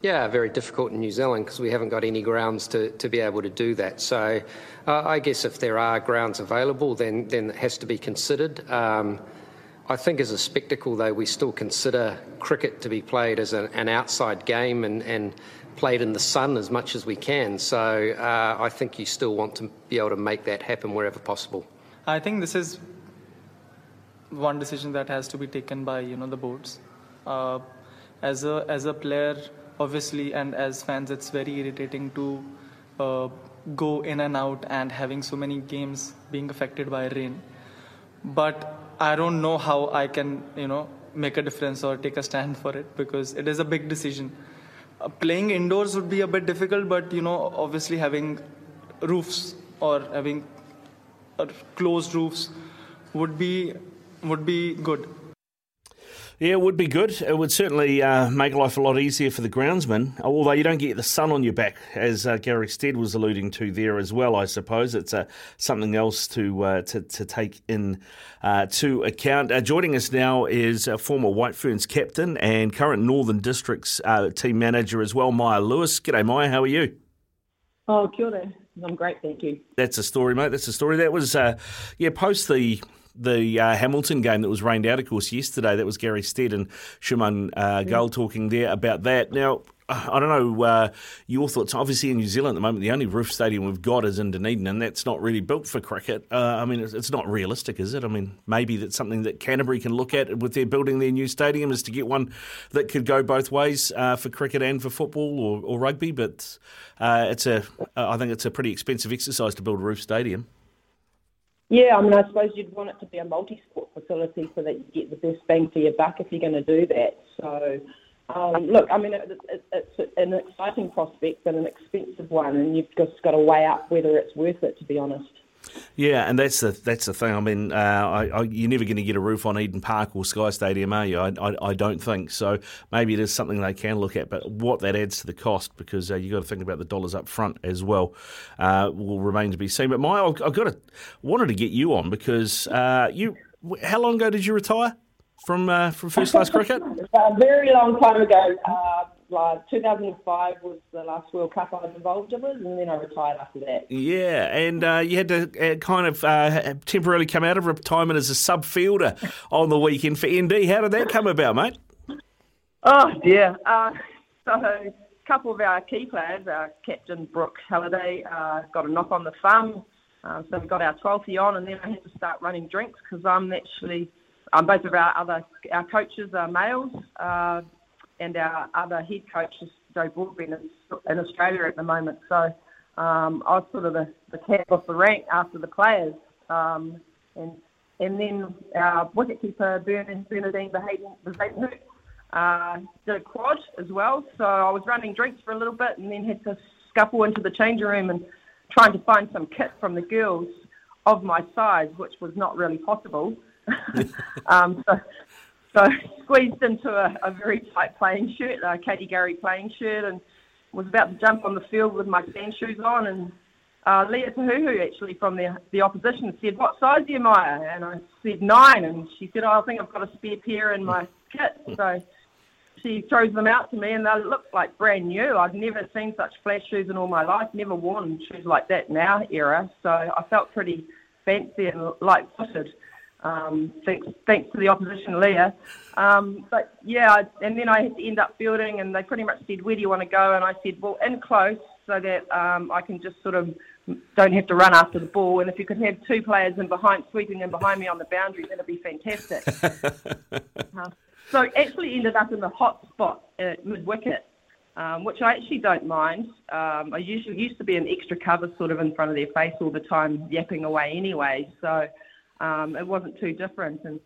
Yeah, very difficult in New Zealand because we haven't got any grounds to, to be able to do that. So uh, I guess if there are grounds available, then, then it has to be considered. Um, I think as a spectacle, though, we still consider cricket to be played as an, an outside game and, and played in the sun as much as we can. So uh, I think you still want to be able to make that happen wherever possible. I think this is one decision that has to be taken by you know the boards. Uh, as a as a player, obviously, and as fans, it's very irritating to uh, go in and out and having so many games being affected by rain. But I don't know how I can you know make a difference or take a stand for it because it is a big decision. Uh, playing indoors would be a bit difficult, but you know, obviously having roofs or having closed roofs would be would be good. Yeah, it would be good. It would certainly uh, make life a lot easier for the groundsman, although you don't get the sun on your back, as uh, Gary Stead was alluding to there as well, I suppose. It's uh, something else to, uh, to, to take in uh, to account. Uh, joining us now is a former White Ferns captain and current Northern Districts team manager as well, Maia Lewis. G'day, Maia. How are you? Oh, kia ora. I'm great, thank you. That's a story, mate. That's a story. That was, yeah, post the the uh, Hamilton game that was rained out, of course, yesterday. That was Gary Stead and Shubman uh, Gill talking there about that. Now, I don't know uh, your thoughts. Obviously, in New Zealand at the moment, the only roof stadium we've got is in Dunedin, and that's not really built for cricket. Uh, I mean, it's, it's, not realistic, is it? I mean, maybe that's something that Canterbury can look at with their building their new stadium is to get one that could go both ways uh, for cricket and for football or, or rugby. But uh, it's a, I think it's a pretty expensive exercise to build a roof stadium. Yeah, I mean, I suppose you'd want it to be a multi-sport facility so that you get the best bang for your buck if you're going to do that. So, um, look, I mean, it, it, it's an exciting prospect but an expensive one, and you've just got to weigh up whether it's worth it, to be honest. Yeah, and that's the that's the thing. I mean, uh, I, I, you're never going to get a roof on Eden Park or Sky Stadium, are you? I, I, don't think so. Maybe it is something they can look at, but what that adds to the cost, because uh, you've got to think about the dollars up front as well, uh, will remain to be seen. But my, I've got to wanted to get you on because uh, you. How long ago did you retire from uh, from first class cricket? a very long time ago. Uh, like 2005 was the last World Cup I was involved with, and then I retired after that. Yeah, and uh, you had to uh, kind of uh, temporarily come out of retirement as a sub fielder on the weekend for ND. How did that come about, mate? Oh dear. Uh, so a couple of our key players, our captain Brooke Halliday, uh, got a knock on the thumb. Uh, so we got our 12th on, and then I had to start running drinks because I'm actually, um, both of our other our coaches are males and our other head coach is Joe Broadbent in Australia at the moment. So um, I was sort of the, the cap off the rank after the players. Um, and and then our wicketkeeper Bernard, Bernardine Bezuidenhout uh, did a quad as well. So I was running drinks for a little bit and then had to scuffle into the changing room and trying to find some kit from the girls of my size, which was not really possible. um, so so squeezed into a, a very tight playing shirt, a Katie Gurrey playing shirt, and was about to jump on the field with my sand shoes on. And uh, Leah Tahuhu, actually from the the opposition, said, "What size are you, Maia?" And I said nine, and she said, oh, "I think I've got a spare pair in my kit." So she throws them out to me, and they look like brand new. I've never seen such flat shoes in all my life. Never worn shoes like that in our era. So I felt pretty fancy and light-footed um, thanks, thanks to the opposition, Leah. Um, but yeah, and then I had to end up fielding, and they pretty much said, "Where do you want to go?" And I said, "Well, in close, so that um, I can just sort of don't have to run after the ball. And if you could have two players in behind, sweeping in behind me on the boundary, that'd be fantastic." uh, so actually ended up in the hot spot at mid wicket. Um, which I actually don't mind. Um, I usually used to be an extra cover sort of in front of their face all the time, yapping away anyway. So um, it wasn't too different. And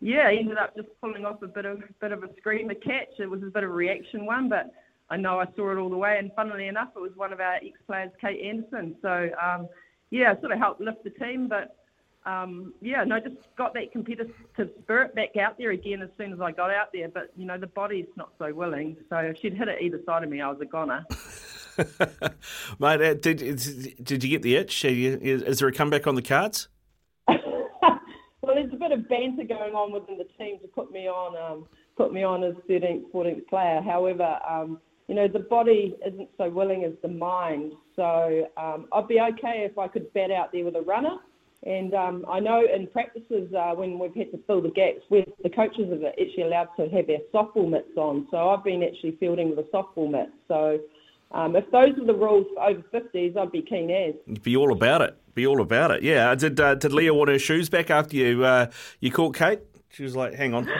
yeah, ended up just pulling off a bit of bit of a screamer catch. It was a bit of a reaction one, but I know I saw it all the way. And funnily enough, it was one of our ex-players, Kate Anderson. So um, yeah, sort of helped lift the team, but. Um, yeah, no, just got that competitive spirit back out there again as soon as I got out there. But you know, the body's not so willing. So if she'd hit it either side of me, I was a goner. Mate, uh, did did you get the itch? Is there a comeback on the cards? well, there's a bit of banter going on within the team to put me on um, put me on as 13th, 14th player. However, um, you know the body isn't so willing as the mind. So um, I'd be okay if I could bat out there with a runner. And um, I know in practices uh, when we've had to fill the gaps, where the coaches are actually allowed to have their softball mitts on. So I've been actually fielding with a softball mitt. So um, if those are the rules for over 50s, I'd be keen as. You'd be all about it. Be all about it. Yeah. Did uh, Did Leah want her shoes back after you uh, you caught Kate? She was like, "Hang on." Uh,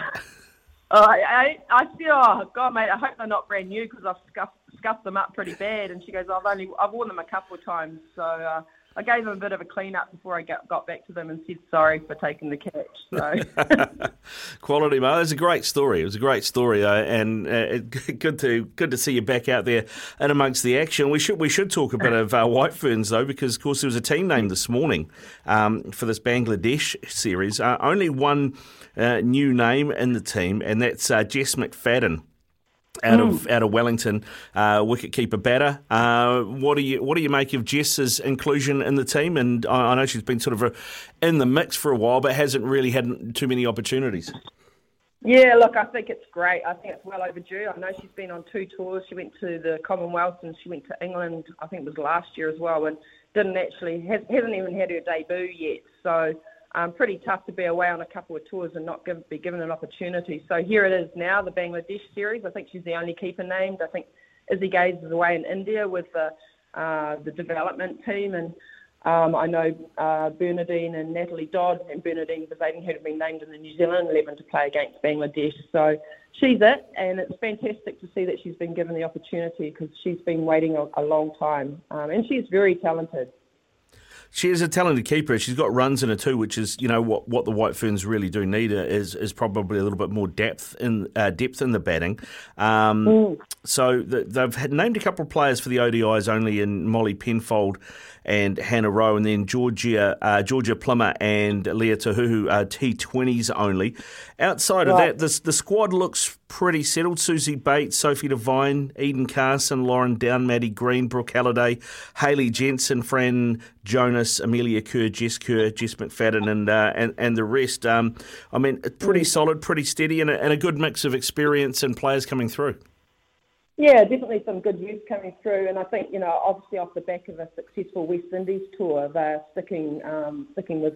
I, I, I feel, oh God, mate, I hope they're not brand new because I've scuffed, scuffed them up pretty bad. And she goes, I've only, I've worn them a couple of times, so uh, I gave them a bit of a clean up before I got, got back to them and said sorry for taking the catch. So. Quality, mate. It was a great story. It was a great story, and uh, good to good to see you back out there and amongst the action. We should we should talk a bit of uh, White Ferns though, because of course there was a team name this morning um, for this Bangladesh series. Uh, only one uh, new name in the team, and that's uh, Jess McFadden out of mm. out of Wellington, uh, wicketkeeper batter. Uh, what do you what do you make of Jess's inclusion in the team? And I, I know she's been sort of a, in the mix for a while, but hasn't really had too many opportunities. Yeah, look, I think it's great. I think it's well overdue. I know she's been on two tours. She went to the Commonwealth and she went to England. I think it was last year as well, and didn't actually has, hasn't even had her debut yet. So um, pretty tough to be away on a couple of tours and not give, be given an opportunity. So here it is now, the Bangladesh series. I think she's the only keeper named. I think Izzy Gaze is away in India with the uh, the development team, and um, I know uh, Bernardine and Natalie Dodd and Bernardine Bezuidenhout have been named in the New Zealand 11 to play against Bangladesh. So she's it, and it's fantastic to see that she's been given the opportunity because she's been waiting a, a long time, um, and she's very talented she is a talented keeper. She's got runs in her too, which is you know what what the White Ferns really do need is is probably a little bit more depth in uh, depth in the batting. Um, mm. So the, they've had, named a couple of players for the ODIs only in Molly Penfold and Hannah Rowe, and then Georgia uh, Georgia Plimmer and Leah Tahuhu are T20s only. Outside right. of that, the, the squad looks pretty settled. Suzie Bates, Sophie Devine, Eden Carson, Lauren Down, Maddie Green, Brooke Halliday, Hayley Jensen, Fran Jonas, Amelia Kerr, Jess Kerr, Jess McFadden, and uh, and, and the rest. Um, I mean, pretty mm. solid, pretty steady, and a, and a good mix of experience and players coming through. Yeah, definitely some good youth coming through, and I think you know, obviously off the back of a successful West Indies tour, they're sticking um, sticking with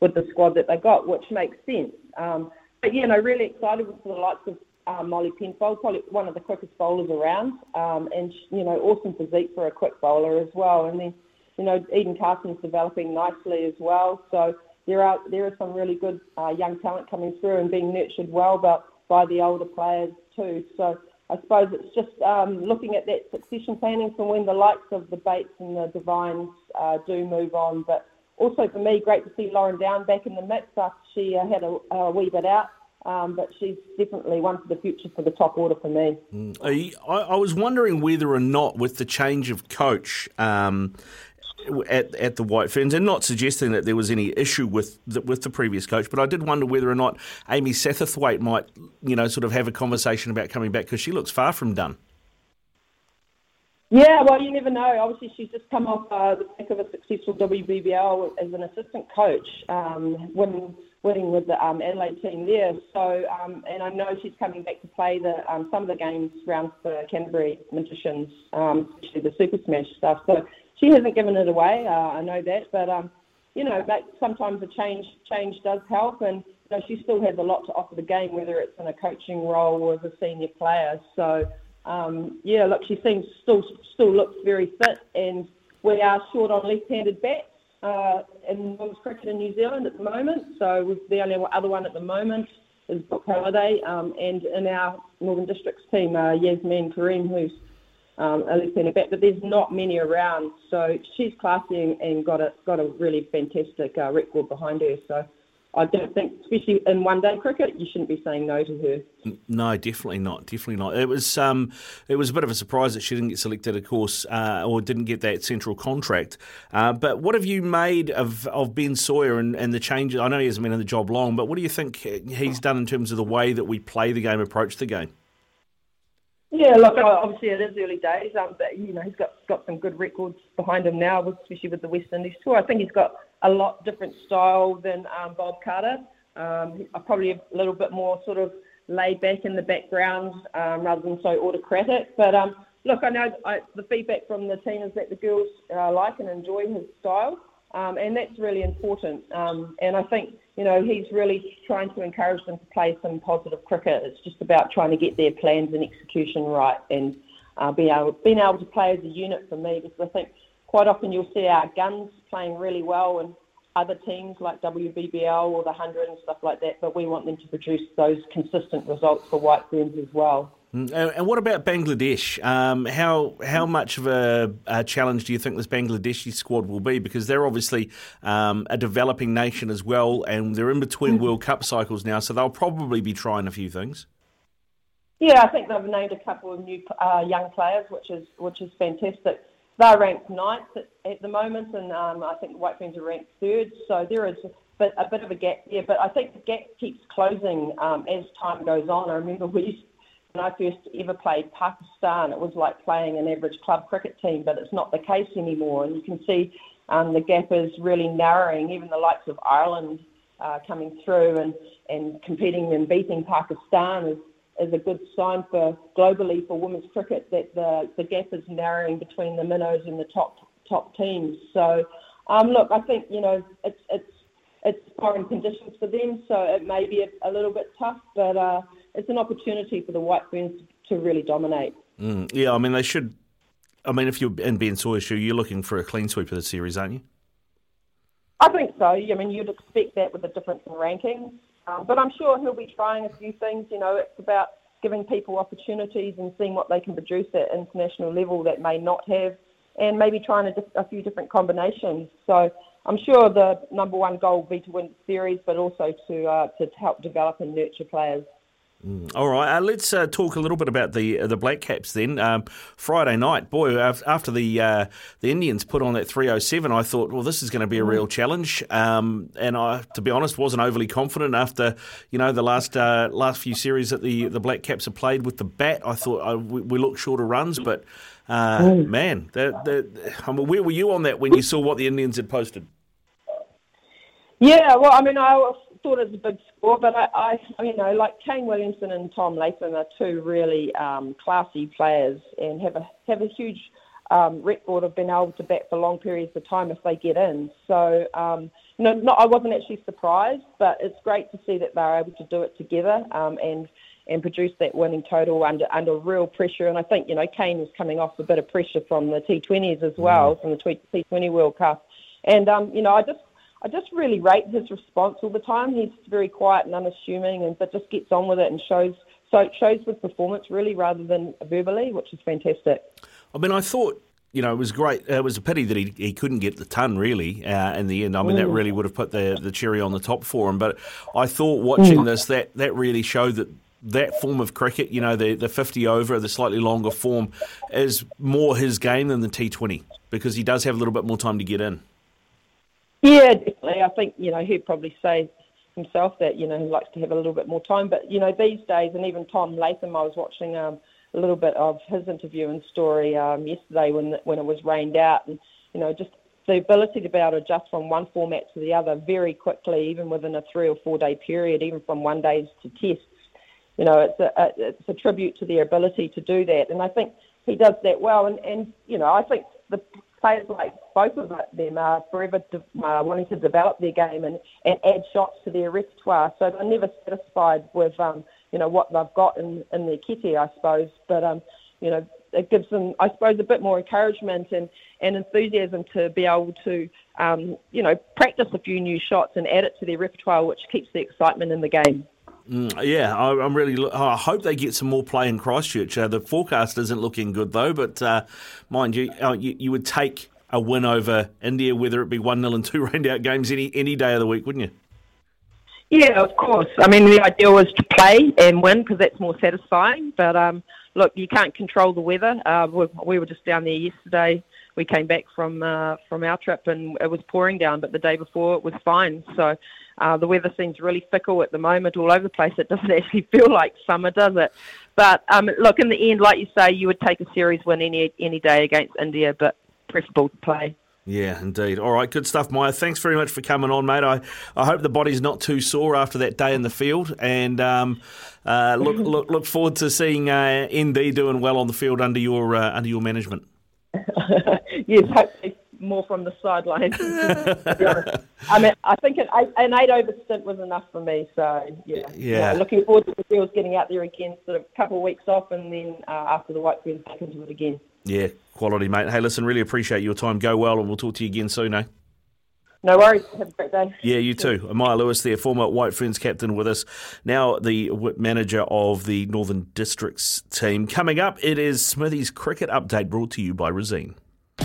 with the squad that they got, which makes sense. Um, but you know, really excited with the likes of um, Molly Penfold, probably one of the quickest bowlers around, um, and you know, awesome physique for a quick bowler as well. And then you know, Eden Carson's developing nicely as well. So there are there is some really good uh, young talent coming through and being nurtured well, but by the older players too. So I suppose it's just um, looking at that succession planning from when the likes of the Bates and the Devines uh, do move on. But also for me, great to see Lauren Down back in the mix after she uh, had a, a, wee bit out. Um, but she's definitely one for the future for the top order for me. Mm. I, I, was wondering whether or not, with the change of coach, um, at, at the White Ferns, and not suggesting that there was any issue with the, with the previous coach, but I did wonder whether or not Amy Satterthwaite might, you know, sort of have a conversation about coming back because she looks far from done. Yeah, well, you never know. Obviously, she's just come off uh, the back of a successful WBBL as an assistant coach, um, winning, winning with the um, Adelaide team there. So, um, and I know she's coming back to play the um, some of the games round for Canterbury Magicians, um, especially the Super Smash stuff. So she hasn't given it away. Uh, I know that, but um, you know, sometimes a change change does help, and you know, she still has a lot to offer the game, whether it's in a coaching role or as a senior player. So um, yeah, look, she seems still still looks very fit, and we are short on left-handed bats. Uh, in women's cricket in New Zealand at the moment, so the only other one at the moment is Brooke Halliday, um, and in our Northern Districts team, uh, Yasmin Kareem, who's um, a left centre back, but there's not many around. So she's classy and got a got a really fantastic uh, record behind her. So I don't think, especially in one day cricket, you shouldn't be saying no to her. No, definitely not. Definitely not. It was um, it was a bit of a surprise that she didn't get selected, of course, uh, or didn't get that central contract. Uh, but what have you made of, of Ben Sawyer and, and the changes? I know he hasn't been in the job long, but what do you think he's done in terms of the way that we play the game, approach the game? Yeah, look, obviously it is early days, um, but you know he's got got some good records behind him now, especially with the West Indies tour. I think he's got a lot different style than um, Bob Carter. Um, probably a little bit more sort of laid back in the background um, rather than so autocratic. But um, look, I know I, the feedback from the team is that the girls uh, like and enjoy his style, um, and that's really important. Um, and I think you know, he's really trying to encourage them to play some positive cricket. It's just about trying to get their plans and execution right and uh, being, able, being able to play as a unit for me because I think quite often you'll see our guns playing really well and other teams like WBBL or the 100 and stuff like that, but we want them to produce those consistent results for White Ferns as well. Mm, and what about Bangladesh? Um, how how much of a, a, challenge do you think this Bangladeshi squad will be? Because they're obviously um, a developing nation as well, and they're in between mm-hmm. World Cup cycles now, so they'll probably be trying a few things. Yeah, I think they've named a couple of new uh, young players, which is which is fantastic. They're ranked ninth at, at the moment, and um, I think the White Ferns are ranked third. So there is a bit, of a gap there, but I think the gap keeps closing um, as time goes on. I remember we when I first ever played Pakistan, it was like playing an average club cricket team, but it's not the case anymore. And you can see um, the gap is really narrowing. Even the likes of Ireland uh, coming through and, and competing and beating Pakistan is, is a good sign for globally for women's cricket that the, the gap is narrowing between the minnows and the top top teams. So, um, look, I think you know it's it's it's foreign conditions for them, so it may be a, a little bit tough, but. Uh, it's an opportunity for the White Ferns to really dominate. Mm, yeah, I mean, they should. I mean, if you're in Ben Sawyer's shoe, you're looking for a clean sweep of the series, aren't you? I think so. I mean, you'd expect that with the difference in rankings. Um, but I'm sure he'll be trying a few things. You know, it's about giving people opportunities and seeing what they can produce at international level that may not have, and maybe trying a, a few different combinations. So I'm sure the number one goal will be to win the series, but also to uh, to help develop and nurture players. Mm. All right, uh, let's uh, talk a little bit about the uh, the Black Caps then. Um, Friday night, boy, after the uh, the Indians put on that 307, I thought, well, this is going to be a real challenge. Um, and I, to be honest, wasn't overly confident after you know the last uh, last few series that the, the Black Caps have played with the bat. I thought we, we looked short of runs, but mm. man, the, the, I mean, where were you on that when you saw what the Indians had posted? Yeah, well, I mean, I thought it was a big score, but I, I you know, like Kane Williamson and Tom Latham are two really um, classy players and have a have a huge um, record of being able to bat for long periods of time if they get in. So, um, no, not, I wasn't actually surprised, but it's great to see that they're able to do it together um, and and produce that winning total under under real pressure. And I think you know Kane was coming off a bit of pressure from the T20s as well, mm. from the T20 World Cup. And um, you know, I just I just really rate his response all the time. He's very quiet and unassuming, and but just gets on with it and shows so it shows with performance really rather than verbally, which is fantastic. I mean, I thought you know, it was great. It was a pity that he, he couldn't get the ton really uh, in the end. I mean, mm. that really would have put the, the cherry on the top for him. But I thought watching mm. this, that, that really showed that that form of cricket, you know, the, the 50 over, the slightly longer form, is more his game than the T20 because he does have a little bit more time to get in. Yeah, definitely. I think you know he'd probably say himself that you know he likes to have a little bit more time. But you know these days, and even Tom Latham, I was watching um, a little bit of his interview and story um, yesterday when when it was rained out, and you know just the ability to be able to adjust from one format to the other very quickly, even within a three or four day period, even from one days to tests. You know, it's a, a it's a tribute to their ability to do that, and I think he does that well. And and you know, I think the players like both of them are forever de- uh, wanting to develop their game and, and add shots to their repertoire. So they're never satisfied with um, you know what they've got in, in their kitty, I suppose. But um, you know it gives them, I suppose, a bit more encouragement and, and enthusiasm to be able to um, you know practice a few new shots and add it to their repertoire, which keeps the excitement in the game. Mm, yeah, I, am really. I hope they get some more play in Christchurch. Uh, the forecast isn't looking good though, but uh, mind you, uh, you, you would take a win over India, whether it be one 0 and two rained out games any any day of the week, wouldn't you? Yeah, of course. I mean, the idea was to play and win because that's more satisfying. But um, look, you can't control the weather. Uh, we, we were just down there yesterday. We came back from uh, from our trip and it was pouring down, but the day before it was fine. So uh, the weather seems really fickle at the moment, all over the place. It doesn't actually feel like summer, does it? But um, look, in the end, like you say, you would take a series win any any day against India, but preferable to play. Yeah, indeed. All right, good stuff, Maia. Thanks very much for coming on, mate. I, I hope the body's not too sore after that day in the field, and um, uh, look, look look forward to seeing uh, ND doing well on the field under your uh, under your management. Yes, hopefully more from the sideline. I mean, I think an eight, an eight over stint was enough for me. So yeah, yeah. looking forward to the fields getting out there again. Sort of a couple of weeks off, and then uh, after the White Ferns back into it again. Yeah, quality, mate. Hey, listen, really appreciate your time. Go well, and we'll talk to you again soon, eh? No worries. Have a great day. Yeah, you too. Amaya Lewis there, former White Ferns captain with us, now the manager of the Northern Districts team. Coming up, it is Smithy's cricket update brought to you by Resene.